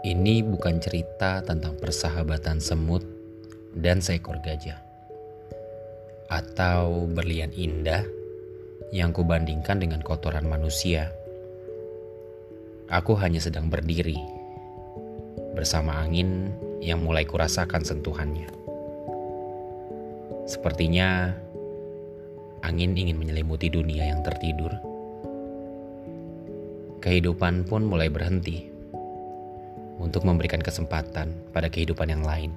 Ini bukan cerita tentang persahabatan semut dan seekor gajah, atau berlian indah yang kubandingkan dengan kotoran manusia. Aku hanya sedang berdiri bersama angin yang mulai kurasakan sentuhannya. Sepertinya angin ingin menyelimuti dunia yang tertidur. Kehidupan pun mulai berhenti untuk memberikan kesempatan pada kehidupan yang lain.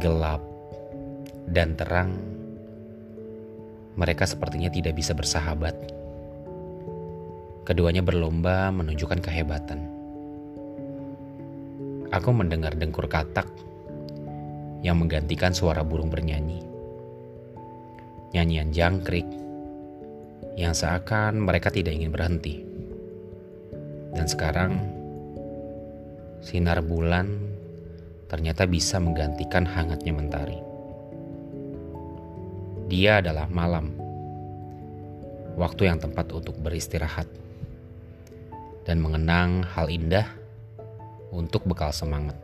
Gelap dan terang, mereka sepertinya tidak bisa bersahabat. Keduanya berlomba menunjukkan kehebatan. Aku mendengar dengkur katak yang menggantikan suara burung bernyanyi. Nyanyian jangkrik yang seakan mereka tidak ingin berhenti. Dan sekarang sinar bulan ternyata bisa menggantikan hangatnya mentari. Dia adalah malam, waktu yang tepat untuk beristirahat dan mengenang hal indah untuk bekal semangat.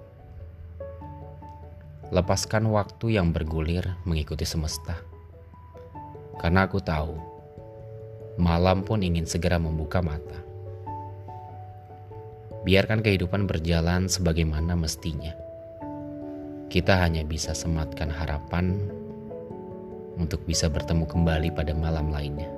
Lepaskan waktu yang bergulir mengikuti semesta, karena aku tahu malam pun ingin segera membuka mata biarkan kehidupan berjalan sebagaimana mestinya. Kita hanya bisa sematkan harapan untuk bisa bertemu kembali pada malam lainnya.